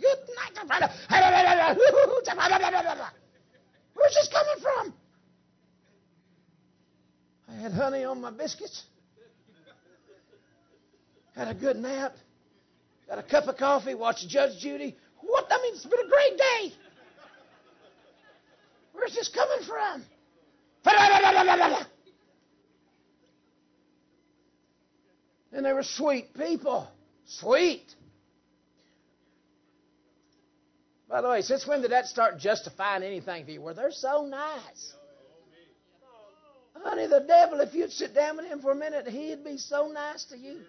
<laughs> Where's this coming from? I had honey on my biscuits. Had a good nap. Got a cup of coffee. Watched Judge Judy. What? I mean, it's been a great day. Where's this coming from? And they were sweet people. Sweet. By the way, since when did that start justifying anything for you? Well, they're so nice. Honey, the devil, if you'd sit down with him for a minute, he'd be so nice to you.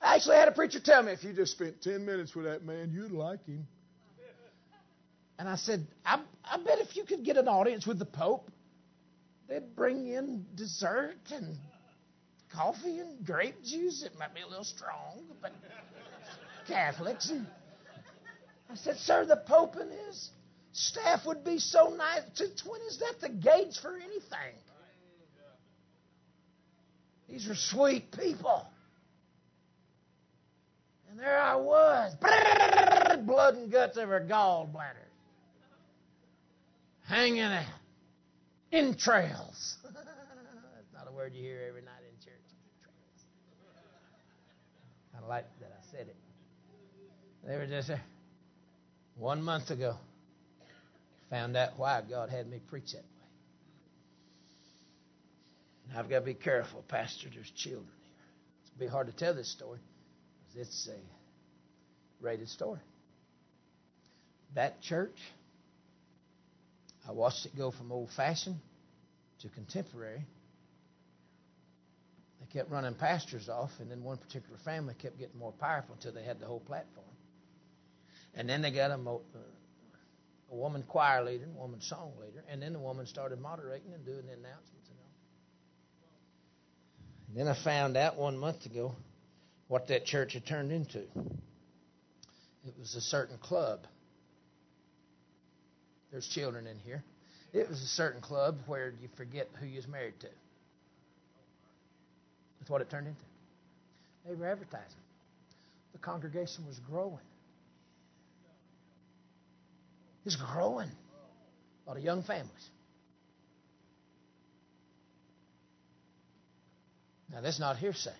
I actually had a preacher tell me if you just spent 10 minutes with that man, you'd like him. And I said, I, I bet if you could get an audience with the Pope, they'd bring in dessert and coffee and grape juice. It might be a little strong, but Catholics. And I said, Sir, the Pope and his staff would be so nice. When is that the gauge for anything? These are sweet people. And there I was, blood and guts over gallbladder, hanging out, entrails. <laughs> That's not a word you hear every night in church. Entrails. Of like that I said it. They were just there. One month ago, found out why God had me preach that way. And I've got to be careful, Pastor. There's children here. It's be hard to tell this story because it's a rated story. That church, I watched it go from old fashioned to contemporary. They kept running pastors off, and then one particular family kept getting more powerful until they had the whole platform. And then they got a, uh, a woman choir leader, a woman song leader, and then the woman started moderating and doing the announcements and all. And then I found out one month ago what that church had turned into. It was a certain club. There's children in here. It was a certain club where you forget who you was married to. That's what it turned into. They were advertising. The congregation was growing. It's growing. A lot of young families. Now, that's not hearsay.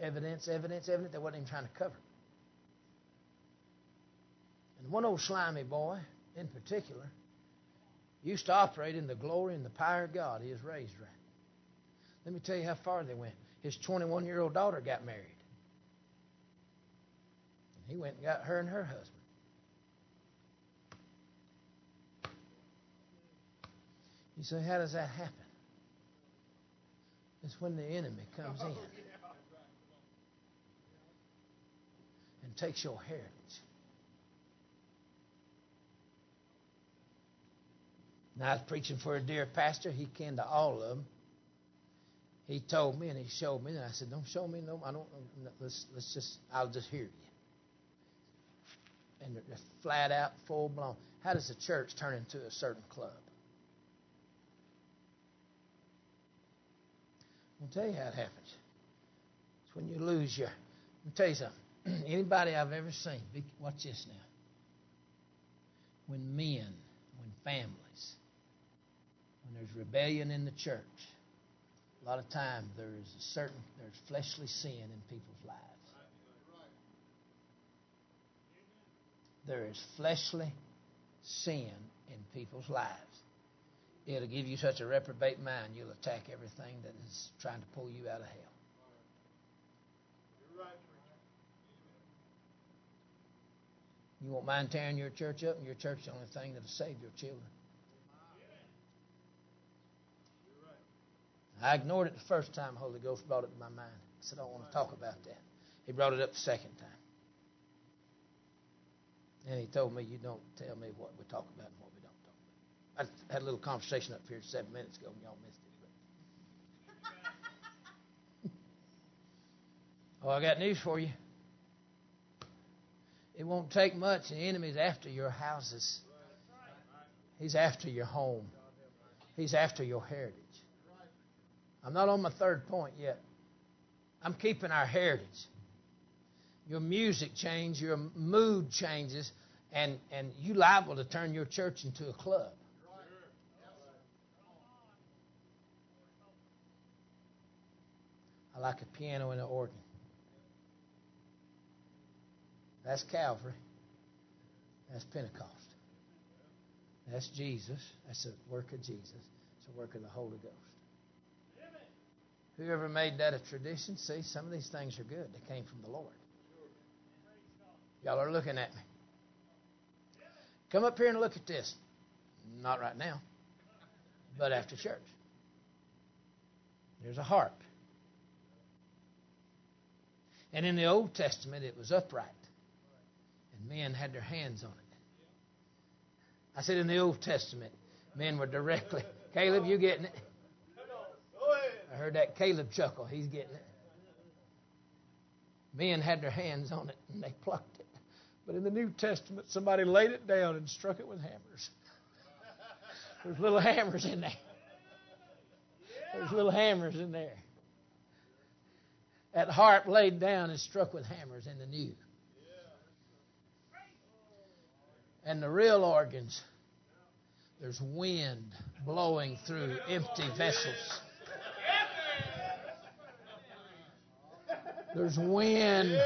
Evidence, evidence, evidence. They wasn't even trying to cover. And one old slimy boy, in particular, used to operate in the glory and the power of God. He was raised right. Let me tell you how far they went. His 21 year old daughter got married. And he went and got her and her husband. You say, how does that happen? It's when the enemy comes in oh, and takes your heritage. Now, I was preaching for a dear pastor. He came to all of them. He told me and he showed me, and I said, "Don't show me no. I don't. Let's let's just. I'll just hear you." And they're flat out, full blown. How does a church turn into a certain club? I'll tell you how it happens. It's when you lose your. I'll tell you something. <clears throat> Anybody I've ever seen, watch this now. When men, when families, when there's rebellion in the church, a lot of times there is a certain there's fleshly sin in people's lives. There is fleshly sin in people's lives. It'll give you such a reprobate mind, you'll attack everything that is trying to pull you out of hell. You won't mind tearing your church up, and your church is the only thing that'll save your children. I ignored it the first time Holy Ghost brought it to my mind. I said, I don't want to talk about that. He brought it up the second time. And he told me, You don't tell me what we talk about and what we don't talk about. I had a little conversation up here seven minutes ago, and y'all missed it. <laughs> oh, I got news for you. It won't take much. The enemy's after your houses. He's after your home. He's after your heritage. I'm not on my third point yet. I'm keeping our heritage. Your music changes, your mood changes, and, and you liable to turn your church into a club. I like a piano and an organ. That's Calvary. That's Pentecost. That's Jesus. That's the work of Jesus. It's the work of the Holy Ghost. Whoever made that a tradition, see, some of these things are good. They came from the Lord. Y'all are looking at me. Come up here and look at this. Not right now, but after church. There's a harp. And in the Old Testament, it was upright. And men had their hands on it. I said in the Old Testament, men were directly. <laughs> Caleb, you getting it? I heard that Caleb chuckle. He's getting it. Men had their hands on it and they plucked it. But in the New Testament, somebody laid it down and struck it with hammers. There's little hammers in there. There's little hammers in there. That harp laid down and struck with hammers in the new. And the real organs, there's wind blowing through empty vessels. There's wind.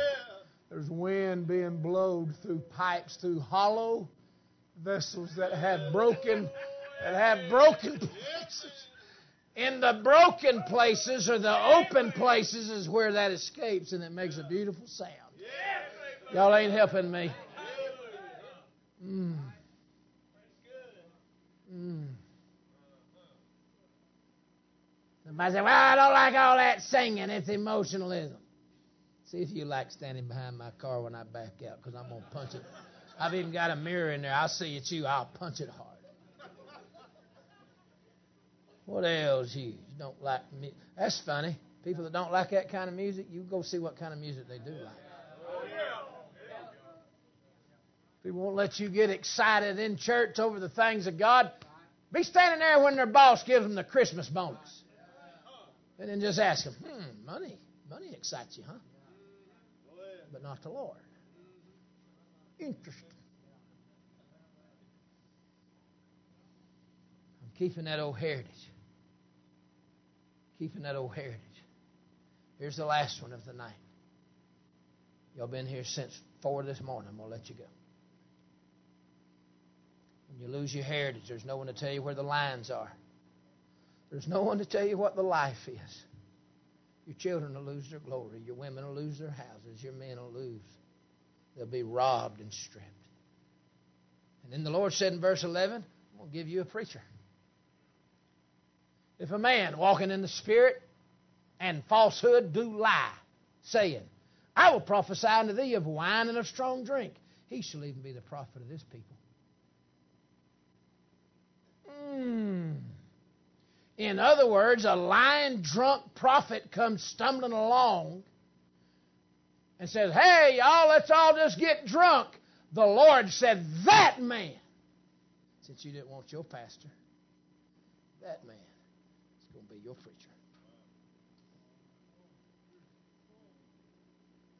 There's wind being blown through pipes, through hollow vessels that have broken, that have broken. In the broken places or the open places is where that escapes, and it makes a beautiful sound. Y'all ain't helping me. Mm. Mm. Somebody say, "Well, I don't like all that singing. It's emotionalism." See if you like standing behind my car when I back out, because I'm going to punch it. I've even got a mirror in there. I'll see it you. I'll punch it hard. What else you? Don't like me? That's funny. People that don't like that kind of music, you go see what kind of music they do like. People won't let you get excited in church over the things of God. Be standing there when their boss gives them the Christmas bonus. And then just ask them, hmm, money. Money excites you, huh? but not the Lord. Interesting. I'm keeping that old heritage. Keeping that old heritage. Here's the last one of the night. Y'all been here since four this morning. To let you go. When you lose your heritage, there's no one to tell you where the lines are. There's no one to tell you what the life is. Your children will lose their glory. Your women will lose their houses. Your men will lose. They'll be robbed and stripped. And then the Lord said in verse 11, I'm going to give you a preacher. If a man walking in the Spirit and falsehood do lie, saying, I will prophesy unto thee of wine and of strong drink, he shall even be the prophet of this people. Mm. In other words, a lying, drunk prophet comes stumbling along and says, Hey, y'all, let's all just get drunk. The Lord said, That man, since you didn't want your pastor, that man is going to be your preacher.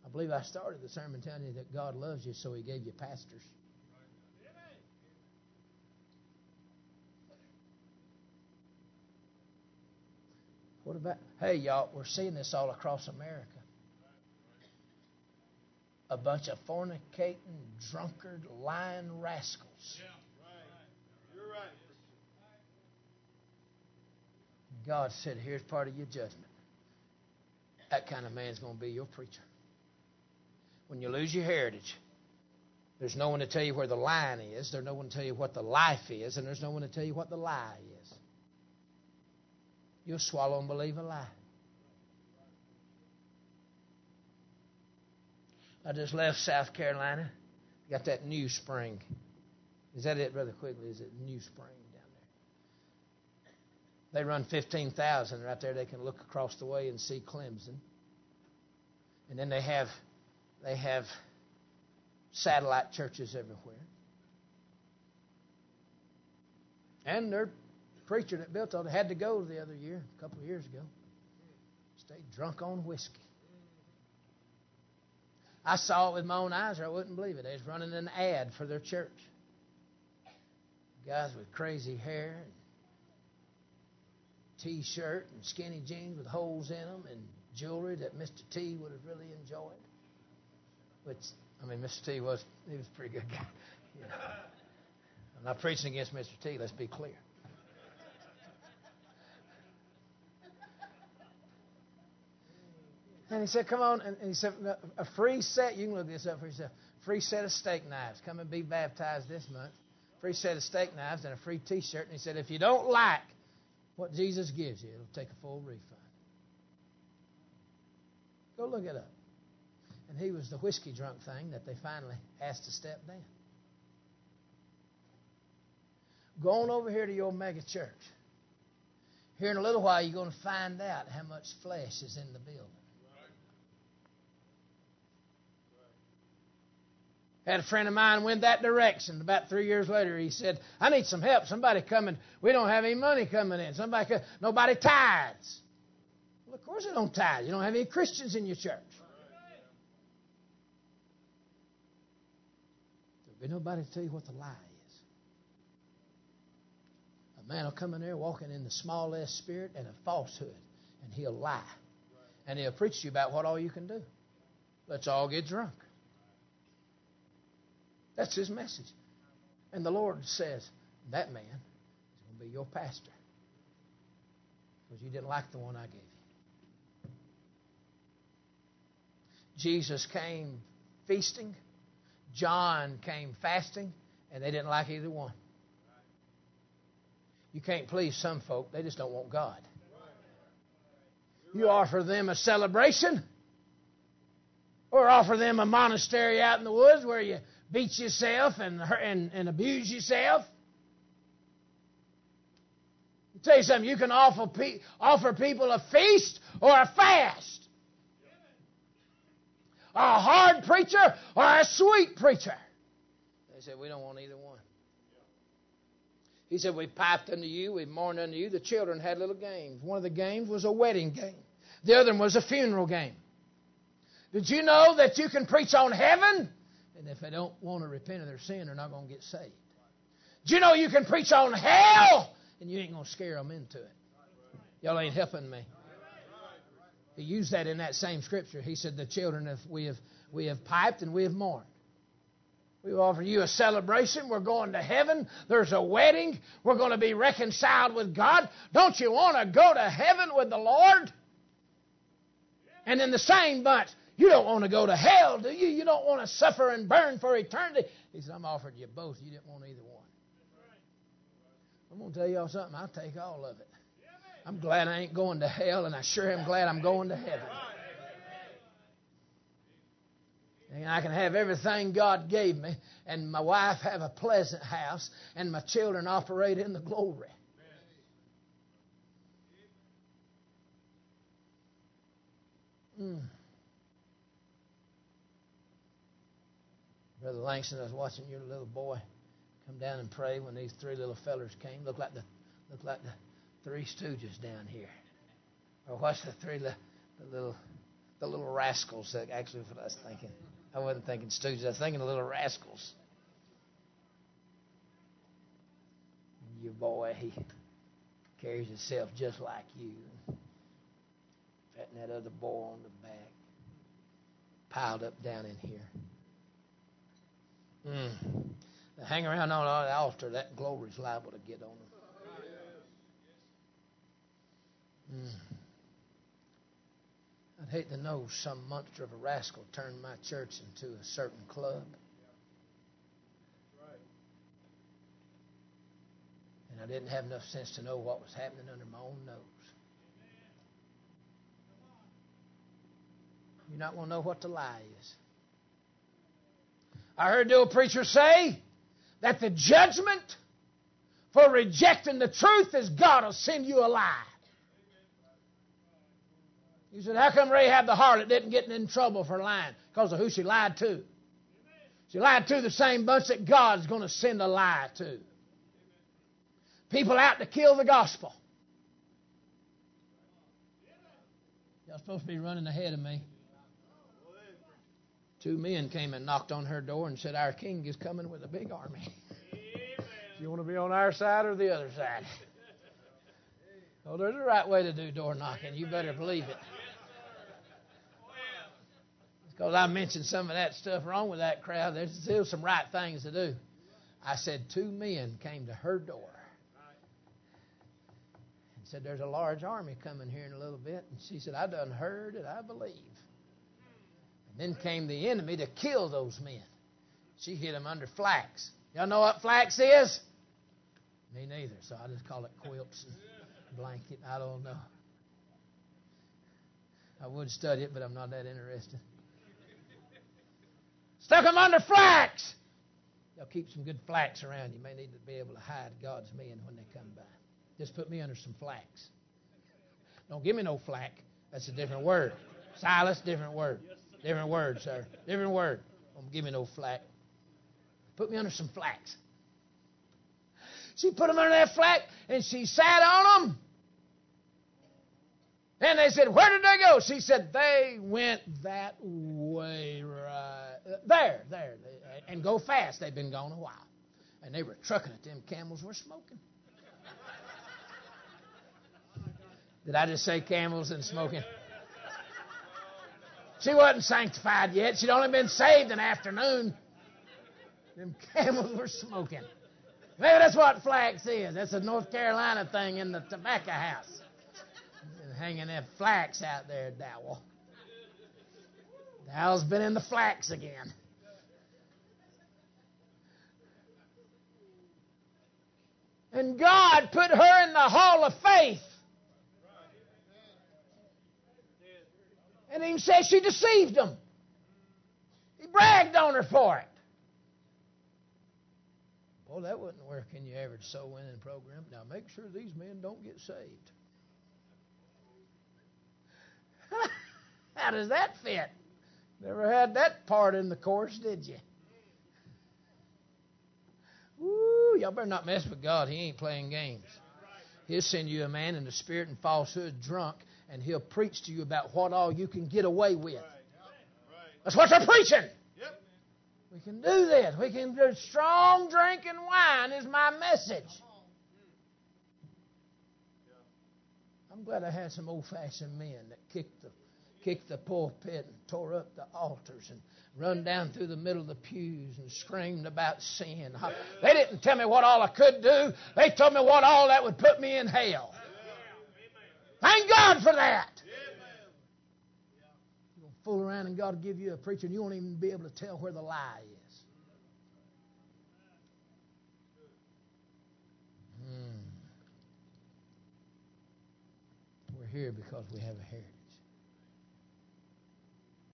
I believe I started the sermon telling you that God loves you, so He gave you pastors. What about, hey, y'all, we're seeing this all across America. A bunch of fornicating, drunkard, lying rascals. Yeah, right. You're right. God said, here's part of your judgment. That kind of man's going to be your preacher. When you lose your heritage, there's no one to tell you where the line is, there's no one to tell you what the life is, and there's no one to tell you what the lie is. You'll swallow and believe a lie. I just left South Carolina. Got that New Spring. Is that it, Brother Quigley? Is it New Spring? They run 15,000 right there. They can look across the way and see Clemson. And then they have they have satellite churches everywhere. And their preacher that built it had to go the other year, a couple of years ago. Stayed drunk on whiskey. I saw it with my own eyes, or I wouldn't believe it. They was running an ad for their church. Guys with crazy hair, and t-shirt, and skinny jeans with holes in them, and jewelry that Mr. T would have really enjoyed. Which I mean, Mr. T was he was a pretty good guy. Know. I'm not preaching against Mr. T. Let's be clear. And he said, "Come on!" And he said, "A free set. You can look this up for yourself. Free set of steak knives. Come and be baptized this month. Free set of steak knives and a free T-shirt." And he said, "If you don't like what Jesus gives you, it'll take a full refund. Go look it up." And he was the whiskey drunk thing that they finally asked to step down. Go on over here to your mega church. Here in a little while, you're going to find out how much flesh is in the building. Had a friend of mine went that direction. About three years later, he said, "I need some help. Somebody coming. We don't have any money coming in. Somebody, come, nobody tithes. Well, of course they don't tithe. You don't have any Christians in your church. There'll be nobody to tell you what the lie is. A man will come in there walking in the small s spirit and a falsehood, and he'll lie, and he'll preach to you about what all you can do. Let's all get drunk. That's his message. And the Lord says, that man is going to be your pastor. Because you didn't like the one I gave you. Jesus came feasting, John came fasting, and they didn't like either one. You can't please some folk, they just don't want God. You offer them a celebration, or offer them a monastery out in the woods where you beat yourself and, and, and abuse yourself. I'll tell you something, you can offer, pe- offer people a feast or a fast. A hard preacher or a sweet preacher. They said, We don't want either one. He said, We piped unto you, we mourned unto you. The children had little games. One of the games was a wedding game, the other one was a funeral game. Did you know that you can preach on heaven? And if they don't want to repent of their sin, they're not going to get saved. Do you know you can preach on hell and you ain't going to scare them into it? Y'all ain't helping me. He used that in that same scripture. He said, The children, if we have, we have piped and we have mourned. We offer you a celebration. We're going to heaven. There's a wedding. We're going to be reconciled with God. Don't you want to go to heaven with the Lord? And in the same bunch, you don't want to go to hell, do you? You don't want to suffer and burn for eternity. He said, I'm offering you both. You didn't want either one. I'm going to tell y'all something. I'll take all of it. I'm glad I ain't going to hell, and I sure am glad I'm going to heaven. And I can have everything God gave me, and my wife have a pleasant house, and my children operate in the glory. Mm. Brother Langston, I was watching your little boy come down and pray when these three little fellers came. Looked like the looked like the three stooges down here. Or what's the three the, little the little rascals that actually what I was thinking. I wasn't thinking stooges, I was thinking the little rascals. Your boy, he carries himself just like you. Patting that other boy on the back. Piled up down in here. Mm. Hang around on the altar, that glory's liable to get on them. Mm. I'd hate to know some monster of a rascal turned my church into a certain club. And I didn't have enough sense to know what was happening under my own nose. You're not going to know what the lie is. I heard the old preacher say that the judgment for rejecting the truth is God will send you a lie. He said, How come Rahab the harlot didn't get in trouble for lying? Because of who she lied to. She lied to the same bunch that God's going to send a lie to. People out to kill the gospel. Y'all supposed to be running ahead of me. Two men came and knocked on her door and said, Our king is coming with a big army. <laughs> Do you want to be on our side or the other side? Well, <laughs> oh, there's a right way to do door knocking. You better believe it. Because I mentioned some of that stuff wrong with that crowd. There's still some right things to do. I said two men came to her door and said, There's a large army coming here in a little bit. And she said, I done heard it, I believe. And then came the enemy to kill those men. She hid them under flax. Y'all know what flax is? Me neither, so I just call it quilts and blanket. I don't know. I would study it, but I'm not that interested. Stuck them under flax. Y'all keep some good flax around. You may need to be able to hide God's men when they come by. Just put me under some flax. Don't give me no flack. That's a different word. Silas, different word. Different word, sir. Different word. Don't give me no flack. Put me under some flax. She put them under that flax and she sat on them. And they said, Where did they go? She said, They went that way, right. Uh, there, there. Uh, and go fast. They've been gone a while. And they were trucking it. Them camels were smoking. Did I just say camels and smoking? She wasn't sanctified yet. She'd only been saved an afternoon. Them <laughs> camels were smoking. Maybe that's what flax is. That's a North Carolina thing in the tobacco house. Hanging that flax out there, Dowell. Dowell's been in the flax again. And God put her in the hall of faith And he says she deceived him. He bragged on her for it. Well, that wouldn't work in your average soul winning program. Now make sure these men don't get saved. <laughs> How does that fit? Never had that part in the course, did you? Ooh, y'all better not mess with God. He ain't playing games. He'll send you a man in the spirit and falsehood drunk and he'll preach to you about what all you can get away with. That's what they're preaching. We can do this. We can do strong drink and wine is my message. I'm glad I had some old fashioned men that kicked the kicked the pulpit and tore up the altars and run down through the middle of the pews and screamed about sin. They didn't tell me what all I could do. They told me what all that would put me in hell. Thank God for that. You don't fool around and God will give you a preacher and you won't even be able to tell where the lie is. Hmm. here because we have a heritage.